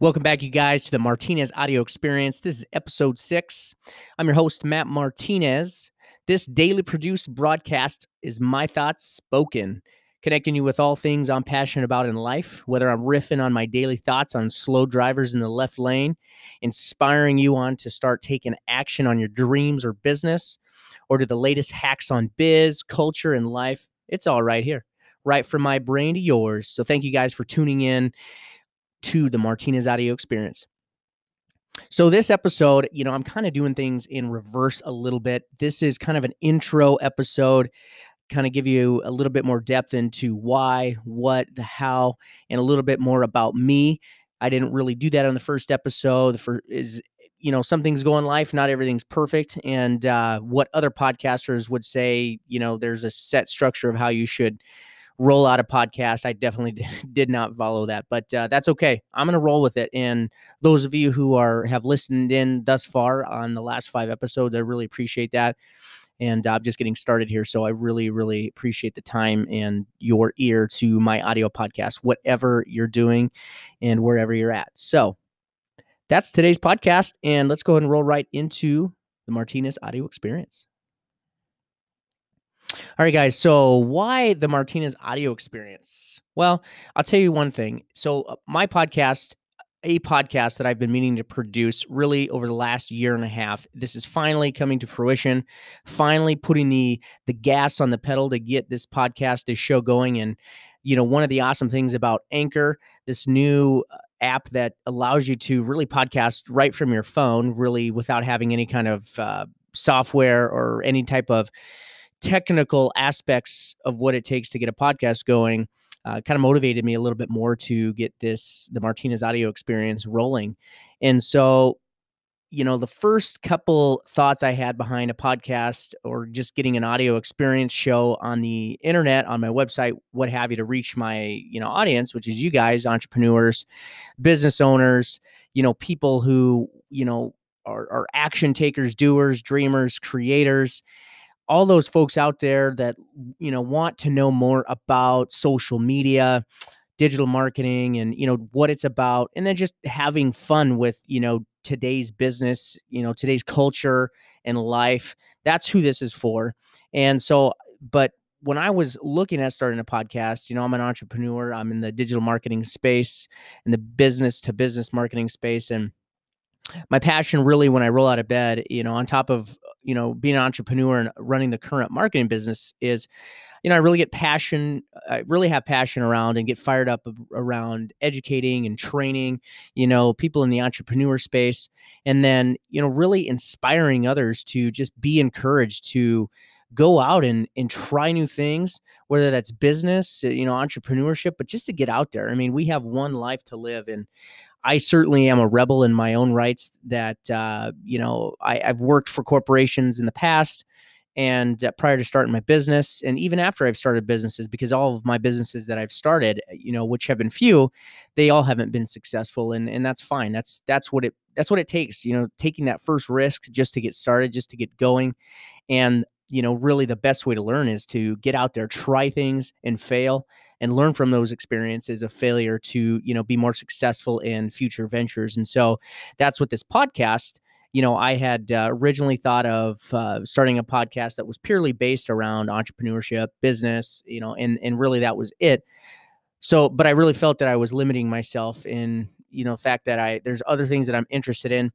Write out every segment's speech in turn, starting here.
Welcome back, you guys, to the Martinez Audio Experience. This is episode six. I'm your host, Matt Martinez. This daily produced broadcast is my thoughts spoken, connecting you with all things I'm passionate about in life, whether I'm riffing on my daily thoughts on slow drivers in the left lane, inspiring you on to start taking action on your dreams or business, or to the latest hacks on biz, culture, and life. It's all right here, right from my brain to yours. So thank you guys for tuning in to the Martinez audio experience. So, this episode, you know, I'm kind of doing things in reverse a little bit. This is kind of an intro episode, kind of give you a little bit more depth into why, what, the how, and a little bit more about me. I didn't really do that on the first episode. The first is, you know, some things go in life, not everything's perfect. And uh, what other podcasters would say, you know, there's a set structure of how you should roll out a podcast. I definitely did not follow that, but uh, that's okay. I'm going to roll with it. And those of you who are have listened in thus far on the last five episodes, I really appreciate that. And I'm just getting started here, so I really, really appreciate the time and your ear to my audio podcast, whatever you're doing and wherever you're at. So that's today's podcast, and let's go ahead and roll right into the Martinez audio experience. All right, guys. So, why the Martinez audio experience? Well, I'll tell you one thing. So, uh, my podcast, a podcast that I've been meaning to produce really over the last year and a half, this is finally coming to fruition. Finally, putting the the gas on the pedal to get this podcast, this show going. And you know, one of the awesome things about Anchor, this new uh, app that allows you to really podcast right from your phone, really without having any kind of uh, software or any type of technical aspects of what it takes to get a podcast going uh, kind of motivated me a little bit more to get this the Martinez audio experience rolling. And so, you know, the first couple thoughts I had behind a podcast or just getting an audio experience show on the internet, on my website, what have you, to reach my, you know, audience, which is you guys, entrepreneurs, business owners, you know, people who, you know, are, are action takers, doers, dreamers, creators all those folks out there that you know want to know more about social media digital marketing and you know what it's about and then just having fun with you know today's business you know today's culture and life that's who this is for. And so but when i was looking at starting a podcast you know i'm an entrepreneur i'm in the digital marketing space in the business to business marketing space and my passion really when i roll out of bed you know on top of you know being an entrepreneur and running the current marketing business is you know i really get passion i really have passion around and get fired up around educating and training you know people in the entrepreneur space and then you know really inspiring others to just be encouraged to go out and and try new things whether that's business you know entrepreneurship but just to get out there. I mean we have one life to live and I certainly am a rebel in my own rights. That uh, you know, I, have worked for corporations in the past, and uh, prior to starting my business, and even after I've started businesses, because all of my businesses that I've started, you know, which have been few, they all haven't been successful, and and that's fine. That's that's what it that's what it takes. You know, taking that first risk just to get started, just to get going, and you know, really the best way to learn is to get out there, try things, and fail and learn from those experiences of failure to you know be more successful in future ventures and so that's what this podcast you know i had uh, originally thought of uh, starting a podcast that was purely based around entrepreneurship business you know and and really that was it. So but i really felt that i was limiting myself in you know fact that i there's other things that i'm interested in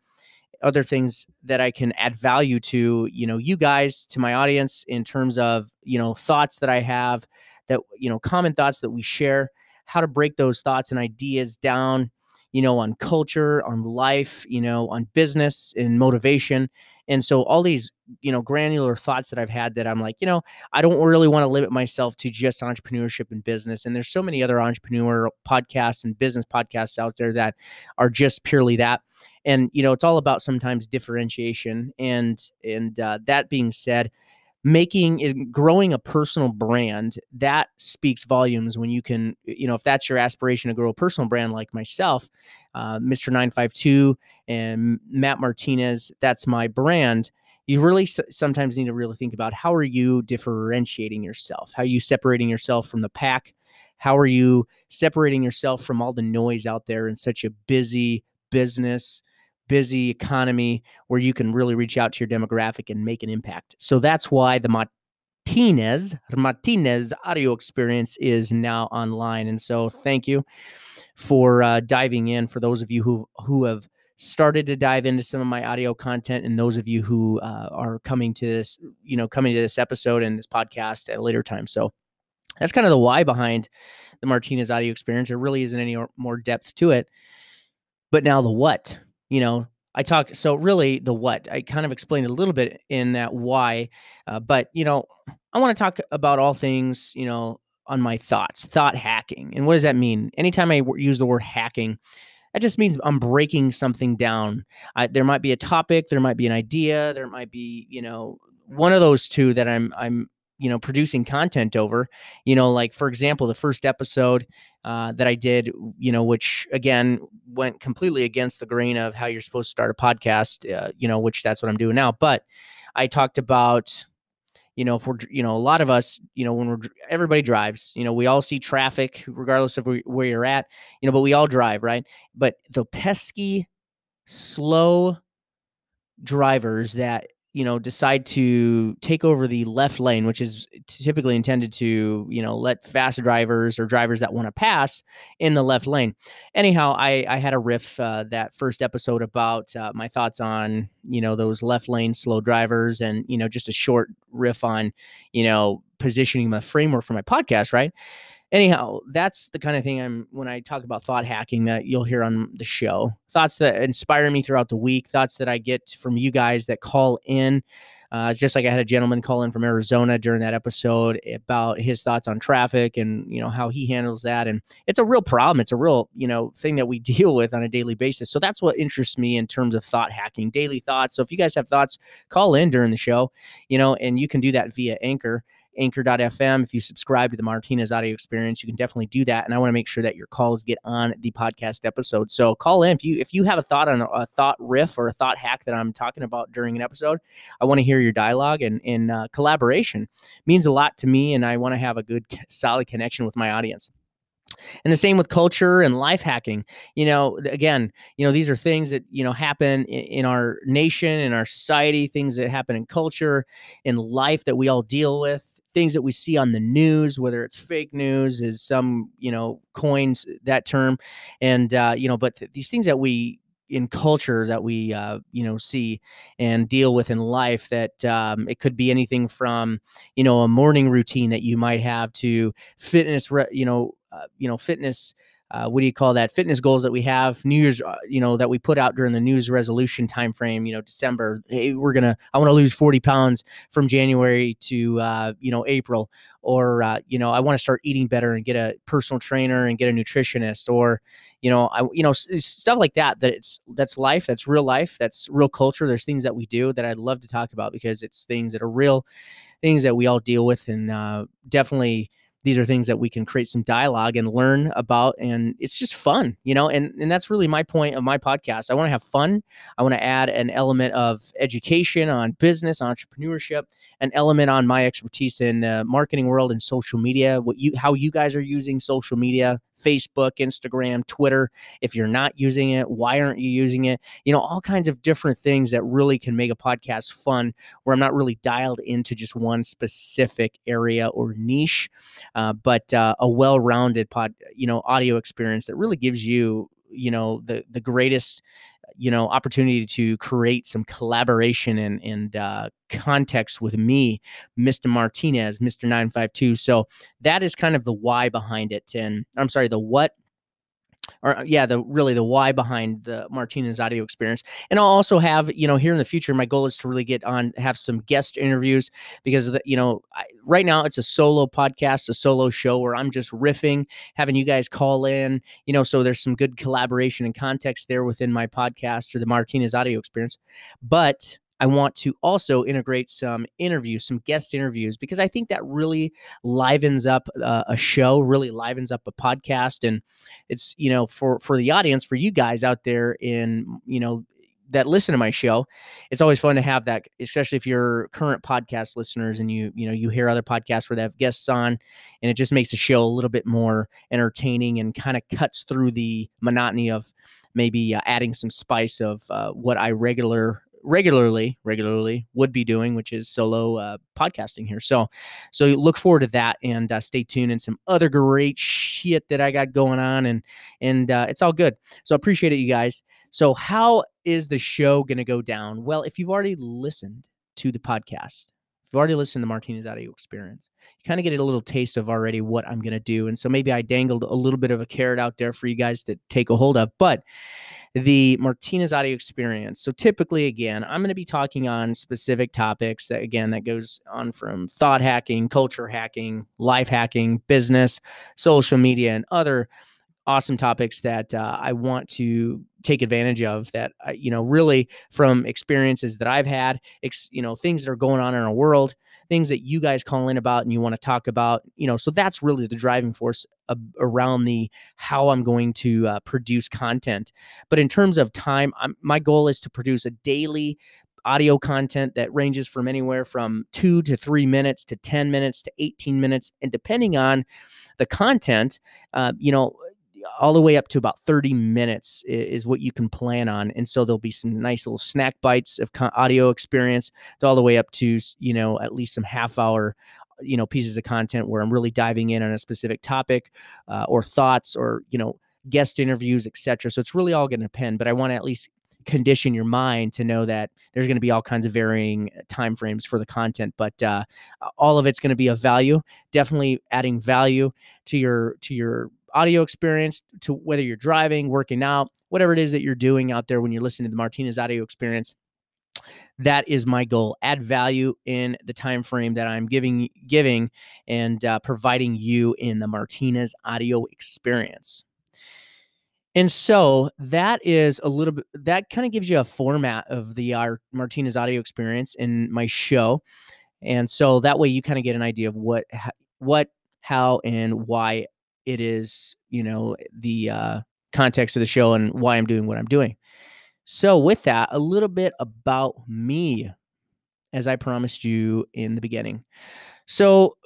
other things that I can add value to, you know, you guys, to my audience in terms of, you know, thoughts that I have, that you know common thoughts that we share how to break those thoughts and ideas down you know on culture on life you know on business and motivation. And so all these you know granular thoughts that i've had that i'm like you know i don't really want to limit myself to just entrepreneurship and business. And there's so many other entrepreneur podcasts and business podcasts out there that are just purely that and you know it's all about sometimes differentiation and and uh, that being said making is growing a personal brand that speaks volumes when you can you know if that's your aspiration to grow a personal brand like myself uh, mr 952 and matt martinez that's my brand you really sometimes need to really think about how are you differentiating yourself? How are you separating yourself from the pack? How are you separating yourself from all the noise out there in such a busy business, busy economy where you can really reach out to your demographic and make an impact? So that's why the Martinez Martinez audio experience is now online. And so thank you for uh, diving in. For those of you who who have started to dive into some of my audio content and those of you who uh, are coming to this you know coming to this episode and this podcast at a later time so that's kind of the why behind the martinez audio experience there really isn't any more depth to it but now the what you know i talk so really the what i kind of explained a little bit in that why uh, but you know i want to talk about all things you know on my thoughts thought hacking and what does that mean anytime i use the word hacking that just means I'm breaking something down. I, there might be a topic, there might be an idea, there might be, you know, one of those two that I'm I'm you know producing content over you know like for example the first episode uh, that i did you know which again went completely against the grain of how you're supposed to start a podcast uh, you know which that's what i'm doing now but i talked about you know, if we're, you know, a lot of us, you know, when we're, everybody drives, you know, we all see traffic regardless of where you're at, you know, but we all drive, right? But the pesky, slow drivers that you know decide to take over the left lane which is typically intended to you know let fast drivers or drivers that want to pass in the left lane. Anyhow i i had a riff uh, that first episode about uh, my thoughts on you know those left lane slow drivers and you know just a short riff on you know positioning my framework for my podcast right anyhow, that's the kind of thing I'm when I talk about thought hacking that you'll hear on the show. Thoughts that inspire me throughout the week, thoughts that I get from you guys that call in. Uh, just like I had a gentleman call in from Arizona during that episode about his thoughts on traffic and you know how he handles that, and it's a real problem. It's a real you know thing that we deal with on a daily basis. So that's what interests me in terms of thought hacking, daily thoughts. So if you guys have thoughts, call in during the show, you know, and you can do that via Anchor anchor.fm. If you subscribe to the Martinez audio experience, you can definitely do that. And I want to make sure that your calls get on the podcast episode. So call in if you if you have a thought on a, thought riff or a thought hack that I'm talking about during an episode. I want to hear your dialogue and in uh, collaboration means a lot to me, and I want to have a good solid connection with my audience. And the same with culture and life hacking. You know, again, you know, these are things that, you know, happen in, in, our nation, in our society, things that happen in culture, in life that we all deal with things that we see on the news, whether it's fake news, is some you know coins that term, and uh, you know, but th- these things that we in culture that we uh, you know see and deal with in life that um, it could be anything from you know a morning routine that you might have to fitness re- you know uh, you know fitness uh, what do you call that fitness goals that we have new year's uh, you know that we put out during the news resolution time frame you know december hey we're gonna i want to lose 40 pounds from january to uh, you know april. Or uh, you know i want to start eating better and get a personal trainer and get a nutritionist. Or you know i you know stuff like that that it's that's life that's real life that's real culture. There's things that we do that i'd love to talk about because it's things that are real things that we all deal with. And uh, definitely these are things that we can create some dialogue and learn about and it's just fun you know and and that's really my point of my podcast. I want to have fun. I want to add an element of education on business entrepreneurship an element on my expertise in the marketing world and social media what you how you guys are using social media Facebook, Instagram, Twitter. If you're not using it, why aren't you using it? You know, all kinds of different things that really can make a podcast fun where I'm not really dialed into just one specific area or niche, uh, but uh, a well rounded pod, you know, audio experience that really gives you, you know, the, the greatest you know opportunity to create some collaboration and and uh, context with me mr martinez mr 952 so that is kind of the why behind it. And i'm sorry the what or uh, yeah, the really the why behind the Martinez audio experience. And I'll also have, you know, here in the future, my goal is to really get on, have some guest interviews because, the, you know, I, right now it's a solo podcast, a solo show where I'm just riffing, having you guys call in, you know, so there's some good collaboration and context there within my podcast or the Martinez audio experience. But I want to also integrate some interviews, some guest interviews, because I think that really livens up uh, a show, really livens up a podcast, and it's you know for for the audience, for you guys out there in you know that listen to my show, it's always fun to have that, especially if you're current podcast listeners and you you know you hear other podcasts where they have guests on, and it just makes the show a little bit more entertaining and kind of cuts through the monotony of maybe uh, adding some spice of uh, what I regular regularly regularly would be doing which is solo uh, podcasting here. So so look forward to that and uh, stay tuned and some other great shit that i got going on and and uh, it's all good. So appreciate it you guys. So how is the show to go down? Well if you've already listened to the podcast you've already listened to the martinez audio experience you kind of get a little taste of already what i'm going to do and so maybe i dangled a little bit of a carrot out there for you guys to take a hold of but the Martinez audio experience. So typically, again, I'm going to be talking on specific topics that, again, that goes on from thought hacking, culture hacking, life hacking, business, social media, and other awesome topics that uh, I want to take advantage of that uh, you know really from experiences that I've had ex- you know things that are going on in our world things that you guys call in about and you want to talk about you know so that's really the driving force around the how I'm going to uh, produce content. But in terms of time I'm, my goal is to produce a daily audio content that ranges from anywhere from 2 to 3 minutes to 10 minutes to 18 minutes. And depending on the content uh, you know all the way up to about 30 minutes is, what you can plan on and so there'll be some nice little snack bites of audio experience all the way up to you know at least some half hour you know pieces of content where i'm really diving in on a specific topic uh, or thoughts or you know guest interviews etc so it's really all going to depend but i want to at least condition your mind to know that there's going to be all kinds of varying time frames for the content but uh, all of it's going to be of value definitely adding value to your to your audio experience to whether you're driving, working out, whatever it is that you're doing out there when you're listening to the Martinez audio experience. That is my goal. Add value in the time frame that I'm giving, giving, and uh, providing you in the Martinez audio experience. And so that is a little bit. That kind of gives you a format of the our Martinez audio experience in my show, and so that way you kind of get an idea of what, what, how, and why it is, you know, the uh, context of the show and why I'm doing what I'm doing. So, with that, a little bit about me, as I promised you in the beginning. So,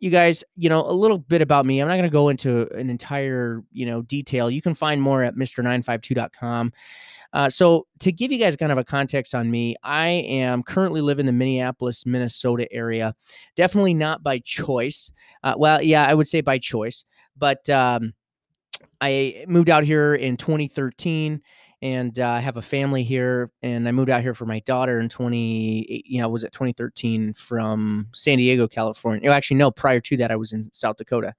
you guys, you know, a little bit about me. I'm not going to go into an entire, you know, detail. You can find more at mr952.com. Uh, so, to give you guys kind of a context on me, I am currently living in the Minneapolis, Minnesota area. Definitely not by choice. Uh, well, yeah, I would say by choice. But um, I moved out here in 2013 and uh, I have a family here and I moved out here for my daughter in 20 you know was it 2013 from San Diego California. Oh, actually no, prior to that I was in South Dakota.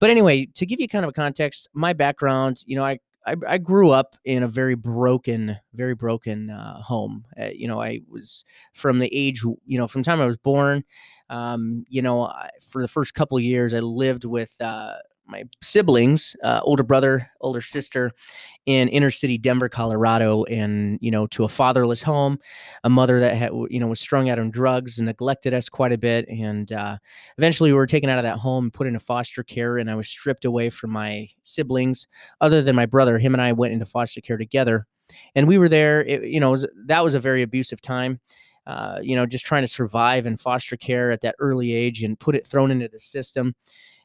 But anyway, to give you kind of a context, my background, you know, I I, I grew up in a very broken, very broken uh, home. Uh, you know, I was from the age, you know, from time I was born. Um, you know, I, for the first couple years, I lived with uh, my siblings, uh, older brother, older sister, in inner city Denver, Colorado, and you know, to a fatherless home, a mother that had you know was strung out on drugs and neglected us quite a bit, and uh, eventually we were taken out of that home, put into foster care, and I was stripped away from my siblings. Other than my brother, him and I went into foster care together, and we were there. It, you know, was, that was a very abusive time. Uh, you know, just trying to survive in foster care at that early age and put it thrown into the system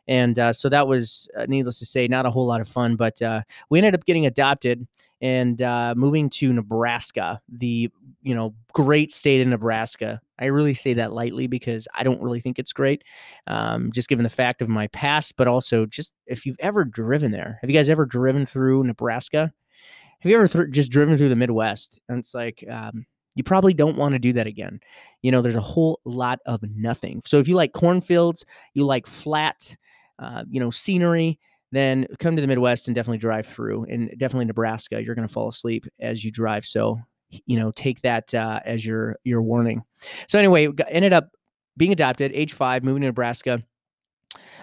and uh, so that was, uh, needless to say, not a whole lot of fun. But uh, we ended up getting adopted and uh, moving to Nebraska, the you know great state of Nebraska. I really say that lightly because I don't really think it's great, um, just given the fact of my past, but also just if you've ever driven there. Have you guys ever driven through Nebraska? Have you ever th- just driven through the Midwest? And it's like. Um, you probably don't want to do that again. You know, there's a whole lot of nothing. So if you like cornfields, you like flat, uh, you know, scenery, then come to the Midwest and definitely drive through. And definitely Nebraska, you're going to fall asleep as you drive. So, you know, take that uh, as your your warning. So anyway, ended up being adopted, age five, moving to Nebraska.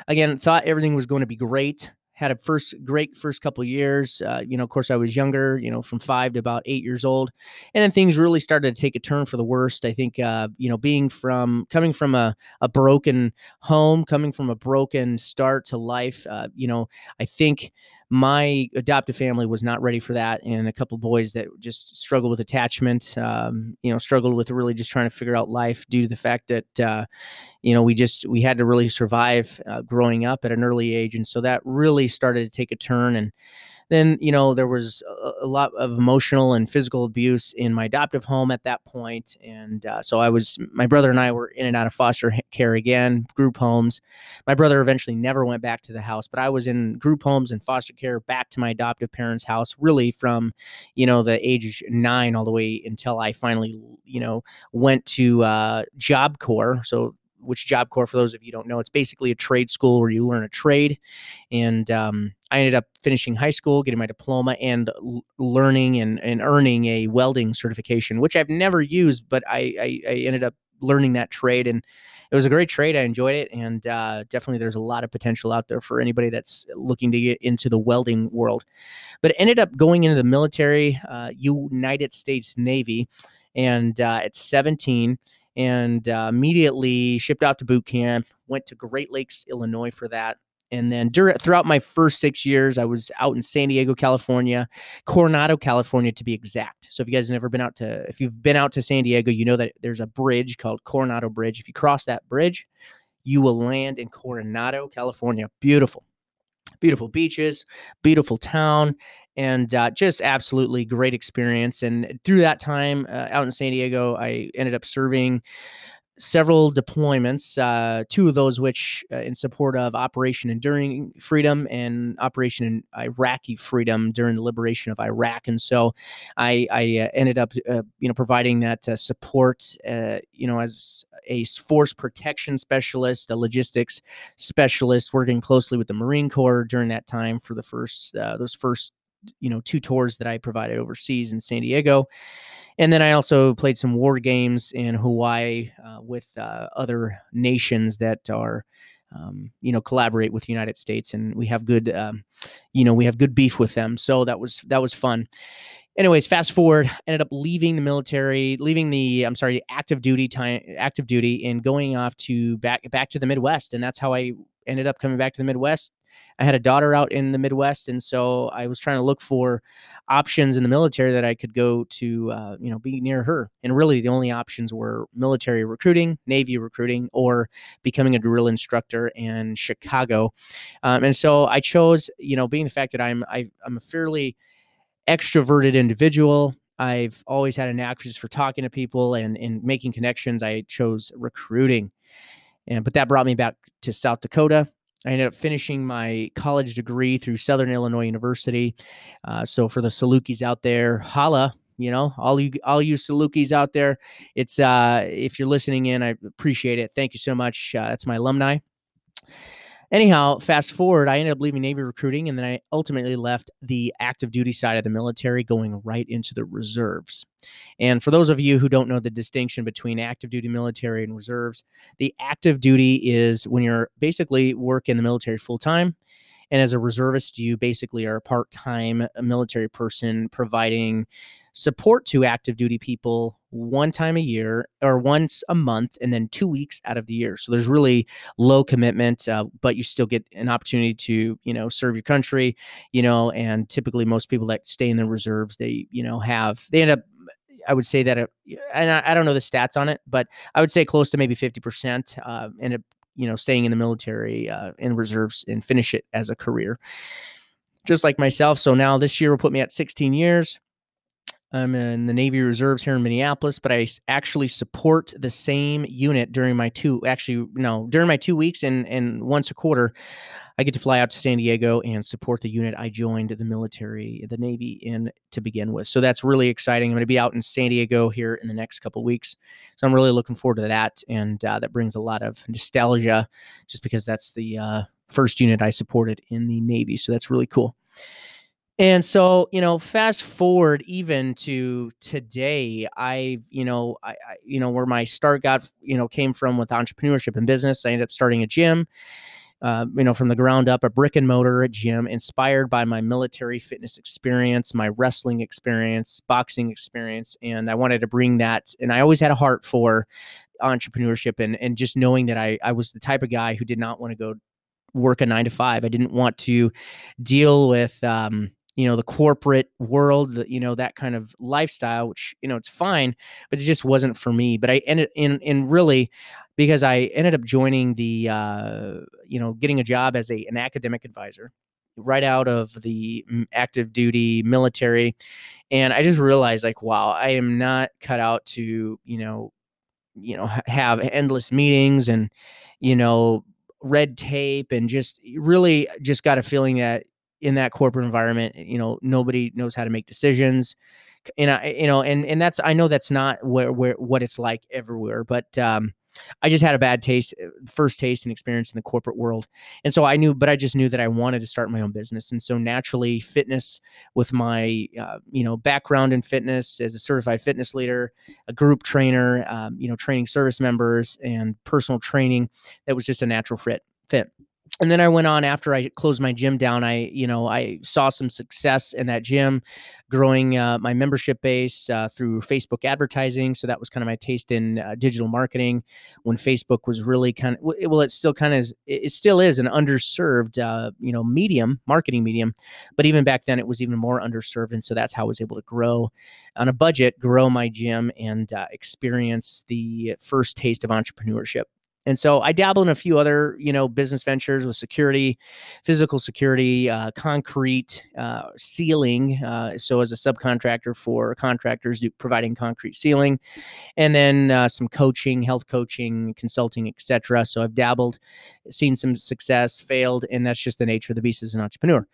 Again, thought everything was going to be great had a first great first couple years. Uh, you know, of course, I was younger, you know, from five to about eight years old, and then things really started to take a turn for the worst. I think, uh, you know, being from coming from a, a broken home, coming from a broken start to life, uh, you know, I think my adoptive family was not ready for that, and a couple boys that just struggled with attachment. Um, you know, struggled with really just trying to figure out life due to the fact that uh, you know we just we had to really survive uh, growing up at an early age, and so that really started to take a turn and then you know there was a, a, lot of emotional and physical abuse in my adoptive home at that point and uh, so i was my brother and i were in and out of foster care again group homes. My brother eventually never went back to the house but i was in group homes and foster care back to my adoptive parents house really from you know the age nine all the way until i finally you know went to uh, job corps so which Job Corps, for those of you don't know, it's basically a trade school where you learn a trade. And um, I ended up finishing high school, getting my diploma, and l- learning and, and earning a welding certification, which I've never used, but I, I, I, ended up learning that trade. And it was a great trade. I enjoyed it. And uh, definitely there's a lot of potential out there for anybody that's looking to get into the welding world. But ended up going into the military, uh, United States Navy. And uh, at 17, and uh, immediately shipped out to boot camp. Went to Great Lakes, Illinois for that. And then during, throughout my first six years, I was out in San Diego, California, Coronado, California, to be exact. So if you guys have never been out to, if you've been out to San Diego, you know that there's a bridge called Coronado Bridge. If you cross that bridge, you will land in Coronado, California. Beautiful, beautiful beaches, beautiful town and uh, just absolutely great experience. And through that time uh, out in San Diego, I ended up serving several deployments, uh, two of those which uh, in support of Operation Enduring Freedom and Operation Iraqi Freedom during the liberation of Iraq. And so I, I uh, ended up, uh, you know, providing that uh, support, uh, you know, as a force protection specialist, a logistics specialist, working closely with the Marine Corps during that time for the first, those first you know two tours that I provided overseas in San Diego, and then I also played some war games in Hawaii uh, with uh, other nations that are. Um, you know, collaborate with the United States, and we have good, um, you know, we have good beef with them. So that was that was fun anyways, fast forward, ended up leaving the military, leaving the I'm sorry, active duty time, active duty, and going off to back back to the Midwest, and that's how I ended up coming back to the Midwest. I had a daughter out in the Midwest, and so I was trying to look for options in the military that I could go to, uh, you know, be near her. And really, the only options were military recruiting, Navy recruiting, or becoming a drill instructor in Chicago. Um, and so I chose, you know, being the fact that I'm I, I'm a fairly extroverted individual. I've always had a knack just for talking to people and, and making connections. I chose recruiting. And but that brought me back to South Dakota. I ended up finishing my college degree through Southern Illinois University. Uh, so for the Salukis out there, holla, you know, all you all you Salukis out there. It's uh, if you're listening in, I appreciate it. Thank you so much. Uh, that's my alumni. Anyhow, fast forward, I ended up leaving Navy recruiting and then I ultimately left the active duty side of the military, going right into the reserves. And for those of you who don't know the distinction between active duty military and reserves, the active duty is when you're basically work in the military full time. And as a reservist, you basically are a part time military person providing support to active duty people one time a year or once a month and then two weeks out of the year so there's really low commitment uh, but you still get an opportunity to you know serve your country you know and typically most people that stay in the reserves they you know have they end up I would say that, uh, and I, I, don't know the stats on it, but I would say close to maybe 50% uh, end up, you know, staying in the military uh, in reserves and finish it as a career. Just like myself. So now this year will put me at 16 years. I'm in the Navy Reserves here in Minneapolis, but I actually support the same unit during my two, actually, no, during my two weeks and, and once a quarter, I get to fly out to San Diego and support the unit I joined the military, the Navy in to begin with. So that's really exciting. I'm going to be out in San Diego here in the next couple weeks. So I'm really looking forward to that. And uh, that brings a lot of nostalgia just because that's the uh, first unit I supported in the Navy. So that's really cool. And so, you know, fast forward even to today, I, you know, I, I, you know, where my start got, you know, came from with entrepreneurship and business. I ended up starting a gym, uh, you know, from the ground up, a brick and mortar gym, inspired by my military fitness experience, my wrestling experience, boxing experience, and I wanted to bring that. And I always had a heart for entrepreneurship and and just knowing that I I was the type of guy who did not want to go work a nine to five. I didn't want to deal with, um, you know, the corporate world, you know, that kind of lifestyle, which, you know, it's fine, but it just wasn't for me. But I ended in, in really, because I ended up joining the, uh, you know, getting a job as a, an academic advisor right out of the active duty military. And I just realized like, wow, I am not cut out to, you know, you know, have endless meetings and, you know, red tape and just really just got a feeling that in that corporate environment, you know, nobody knows how to make decisions. And I, you know, and and that's I know that's not where where what it's like everywhere, but um, I just had a bad taste, uh, first taste and experience in the corporate world. And so I knew, but I just knew that I wanted to start my own business. And so naturally, fitness with my, uh, you know, background in fitness as a certified fitness leader, a group trainer, um, you know, training service members and personal training, that was just a natural fit. fit and then I went on after I closed my gym down. I, you know, I saw some success in that gym, growing uh, my membership base uh, through Facebook advertising. So that was kind of my taste in uh, digital marketing when Facebook was really kind of well, it still kind of is, it still is an underserved, uh, you know, medium, marketing medium. But even back then, it was even more underserved, and so that's how I was able to grow on a budget, grow my gym, and uh, experience the first taste of entrepreneurship. And so I dabble in a few other, you know, business ventures with security, physical security, uh, concrete, uh. Uh, so as a subcontractor for contractors do, providing concrete sealing, and then uh, some coaching, health coaching, consulting, etc. So I've dabbled, seen some success, failed, and that's just the nature of the beast as an entrepreneur.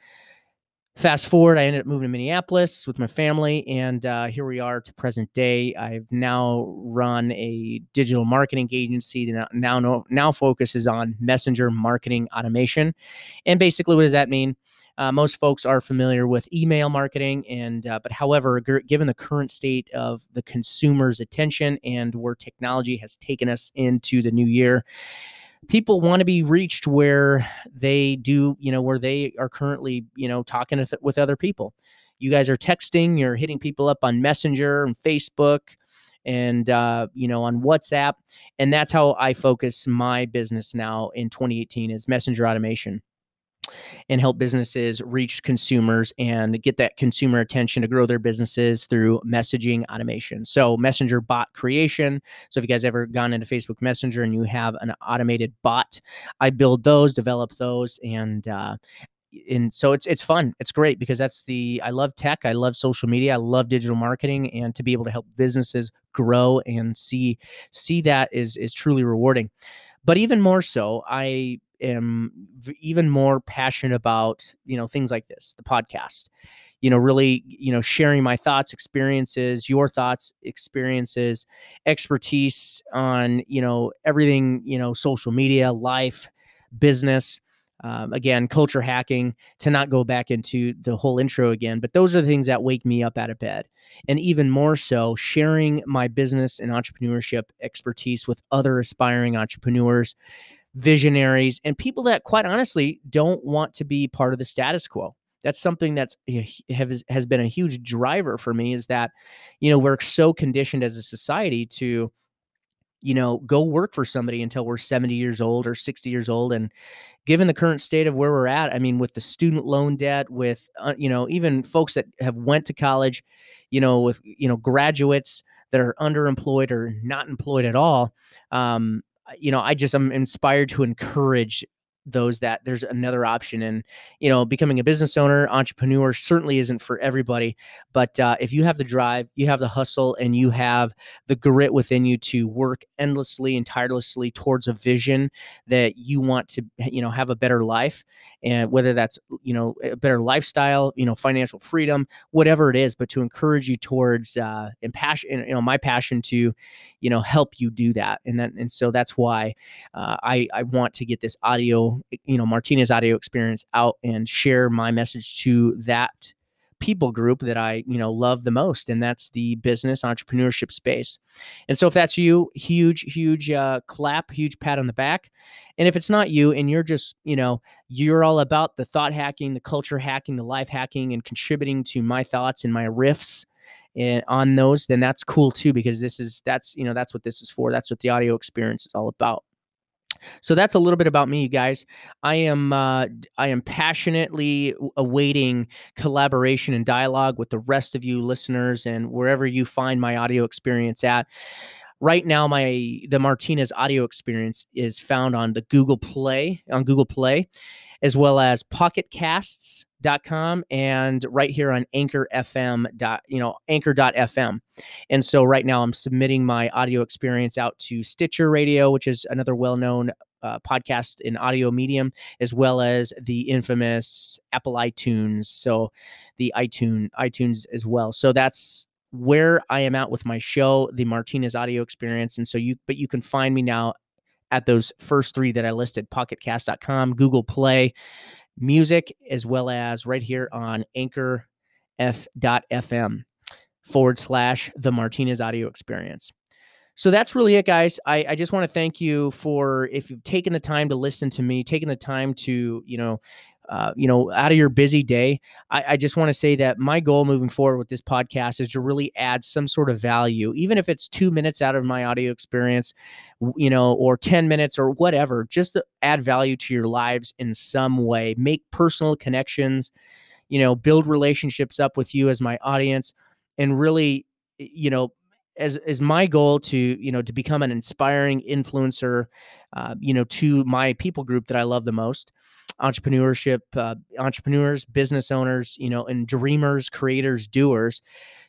Fast forward, I ended up moving to Minneapolis with my family, and uh, here we are to present day. I've now run a digital marketing agency that now now, now focuses on messenger marketing automation. And basically, what does that mean? Uh, most folks are familiar with email marketing, and uh, but however, g- given the current state of the consumer's attention and where technology has taken us into the new year, people want to be reached where they do, you know, where they are currently, you know, talking with other people. You guys are texting, you're hitting people up on Messenger and Facebook and uh, you know on whatsapp and that's how i focus my business now in 2018 is messenger automation and help businesses reach consumers and get that consumer attention to grow their businesses through messaging automation. So, messenger bot creation. So, if you guys ever gone into Facebook Messenger and you have an automated bot, I build those, develop those, and uh, and so it's it's fun. It's great because that's the I love tech, I love social media, I love digital marketing, and to be able to help businesses grow and see see that is is truly rewarding. But even more so, I am even more passionate about you know things like this the podcast. You know really you know sharing my thoughts experiences your thoughts experiences expertise on you know everything you know social media life business um, again culture hacking to not go back into the whole intro again but those are the things that wake me up out of bed. And even more so sharing my business and entrepreneurship expertise with other aspiring entrepreneurs visionaries, and people that, quite honestly, don't want to be part of the status quo. That's something that's has has been a huge driver for me. Is that, you know, we're so conditioned as a society to, you know, go work for somebody until we're 70 years old or 60 years old, and given the current state of where we're at, I mean, with the student loan debt, with uh, you know, even folks that have went to college, you know, with you know, graduates that are underemployed or not employed at all, um, you know, I just am inspired to encourage those that there's another option and you know becoming a business owner entrepreneur certainly isn't for everybody but uh, if you have the drive you have the hustle and you have the grit within you to work endlessly and tirelessly towards a vision that you want to you know have a better life and whether that's you know a better lifestyle you know financial freedom whatever it is but to encourage you towards uh and passion you know my passion to you know help you do that and then and so that's why uh, i i want to get this audio you know martinez audio experience out and share my message to that people group that I, you know, love the most, and that's the business entrepreneurship space. And so, if that's you, huge, huge uh, clap, huge pat on the back. And if it's not you, and you're just, you know, you're all about the thought hacking, the culture hacking, the life hacking, and contributing to my thoughts and my riffs and on those, then that's cool too, because this is that's you know that's what this is for. That's what the audio experience is all about. So that's a little bit about me, you guys. I am uh, I am passionately awaiting collaboration and dialogue with the rest of you listeners and wherever you find my audio experience at. Right now, my the Martinez audio experience is found on the Google Play on Google Play, as well as pocketcasts.com and right here on anchor fm you know anchor.fm and so right now i'm submitting my audio experience out to stitcher radio which is another well-known uh, podcast in audio medium as well as the infamous apple itunes so the itunes itunes as well. So that's where i am at with my show the martinez audio experience. And so you but you can find me now at those first three that I listed pocketcast.com, Google Play, music, as well as right here on anchor f.fm forward slash the Martinez audio experience. So that's really it, guys. I, I just want to thank you for if you've taken the time to listen to me, taking the time to, you know, uh, you know, out of your busy day, I, I just want to say that my goal moving forward with this podcast is to really add some sort of value, even if it's two minutes out of my audio experience, you know, or 10 minutes or whatever, just to add value to your lives in some way, make personal connections, you know, build relationships up with you as my audience, and really, you know, as as my goal to you know to become an inspiring influencer uh, you know to my people group that i love the most entrepreneurship, uh, entrepreneurs, business owners, you know, and dreamers, creators, doers,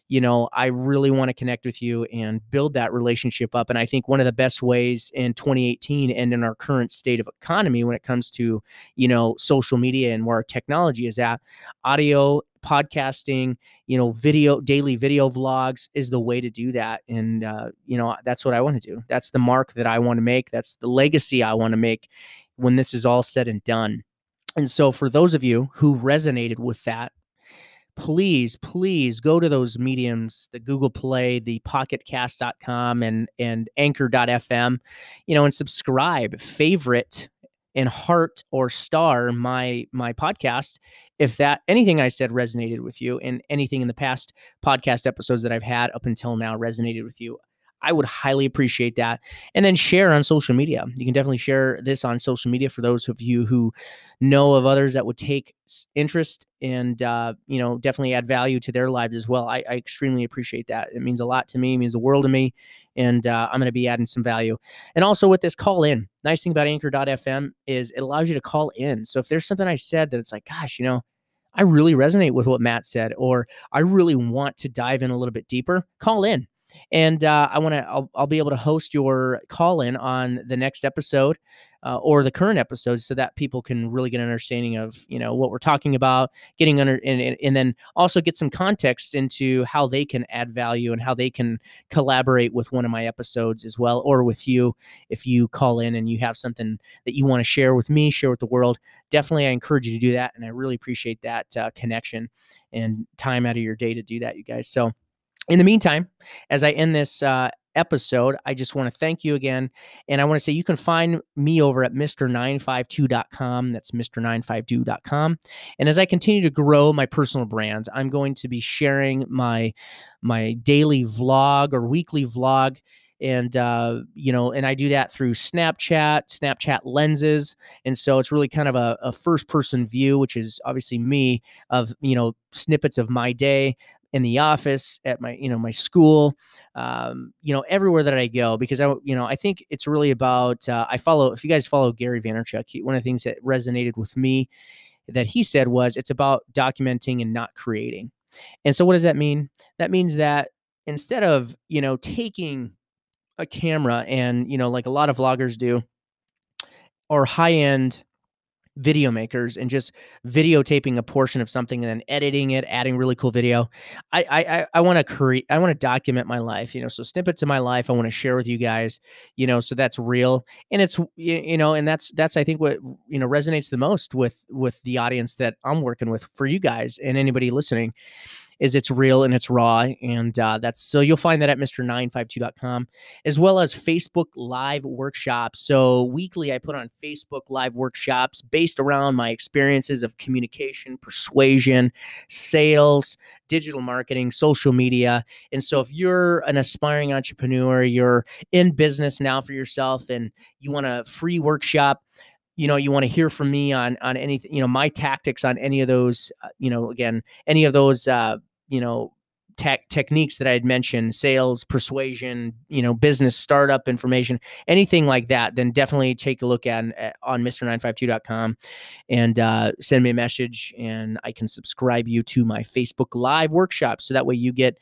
you know, I really want to connect with you and build that relationship up. And I think one of the best ways in 2018 and in our current state of economy when it comes to, you know, social media and where our technology is at, audio, podcasting, you know, video, daily video vlogs is the way to do that. And, uh, you know, that's what I want to do. That's the mark that I want to make. That's the legacy I want to make when this is all said and done. And so, for those of you who resonated with that, please, please go to those mediums, the Google Play, the pocketcast.com and and anchor.fm, you know, and subscribe, favorite and heart or star my my podcast if that anything I said resonated with you and anything in the past podcast episodes that I've had up until now resonated with you. I would highly appreciate that. And then share on social media. You can definitely share this on social media for those of you who know of others that would take interest and uh, you know definitely add value to their lives as well. I, I, extremely appreciate that. It means a lot to me. It means the world to me. And uh, I'm going to be adding some value. And also with this call in, nice thing about Anchor.fm is it allows you to call in. So if there's something I said that it's like, gosh, you know, I really resonate with what Matt said, or I really want to dive in a little bit deeper, call in and uh, I want to, I'll, I'll, be able to host your call in on the next episode uh, or the current episode so that people can really get an understanding of, you know, what we're talking about, getting under, and, and then also get some context into how they can add value and how they can collaborate with one of my episodes as well, or with you if you call in and you have something that you want to share with me, share with the world. Definitely, I encourage you to do that. And I really appreciate that uh, connection and time out of your day to do that, you guys. So, in the meantime, as I end this uh, episode, I just want to thank you again. And I want to say you can find me over at Mr952.com. That's Mr952.com. And as I continue to grow my personal brand, I'm going to be sharing my my daily vlog or weekly vlog and uh, you know and i do that through snapchat snapchat lenses and so it's really kind of a, a, first person view which is obviously me of you know snippets of my day in the office, at my, you know, my school, um, you know, everywhere that I go, because I, you know, I think it's really about, uh, I follow, if you guys follow Gary Vaynerchuk, he, one of the things that resonated with me that he said was it's about documenting and not creating. And so what does that mean? That means that instead of, you know, taking a camera and, you know, like a lot of vloggers do, or high end video makers and just videotaping a portion of something and then editing it, adding really cool video. I I I want to create. I want to document my life. You know, so snippets of my life I want to share with you guys. You know, so that's real and it's you know, and that's that's I think what you know resonates the most with with the audience that I'm working with for you guys and anybody listening is it's real and it's raw. And uh, that's so you'll find that at Mr952.com as well as Facebook Live workshops. So weekly, I put on Facebook Live workshops based around my experiences of communication, persuasion, sales, digital marketing, social media. And so if you're an aspiring entrepreneur, you're in business now for yourself and you want a free workshop, you know you want to hear from me on on anything you know my tactics on any of those uh, you know again any of those uh you know tech techniques that I had mentioned, sales, persuasion, you know, business startup information, anything like that, then definitely take a look at, at on Mr952.com and uh, send me a message and I can subscribe you to my Facebook Live workshop. So that way you get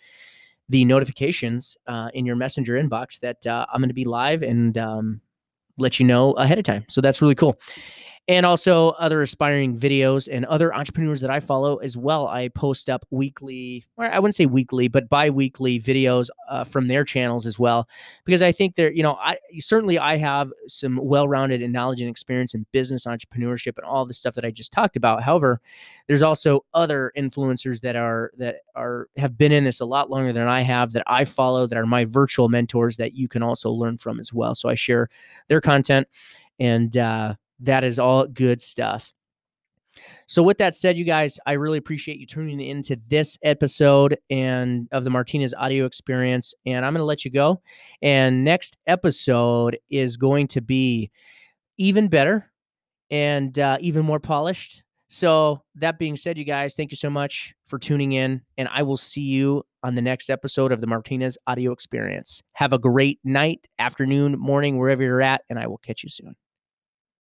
the notifications uh, in your messenger inbox that uh, I'm going to be live and um, let you know ahead of time. So that's really cool. And also other aspiring videos and other entrepreneurs that I follow as well. I post up weekly, or I wouldn't say weekly, but bi-weekly videos uh, from their channels as well, because I think they're, you know, I certainly I have some well-rounded and knowledge and experience in business entrepreneurship and all the stuff that I just talked about. However, there's also other influencers that are that are have been in this a lot longer than I have that I follow that are my virtual mentors that you can also learn from as well. So I share their content and uh, that is all good stuff. So, with that said, you guys, I really appreciate you tuning into this episode and of the Martinez AudioXperience. And I'm going to let you go. And next episode is going to be even better and uh, even more polished. So, that being said, you guys, thank you so much for tuning in. And I will see you on the next episode of the Martinez AudioXperience. Have a great night, afternoon, morning, wherever you're at. And I will catch you soon.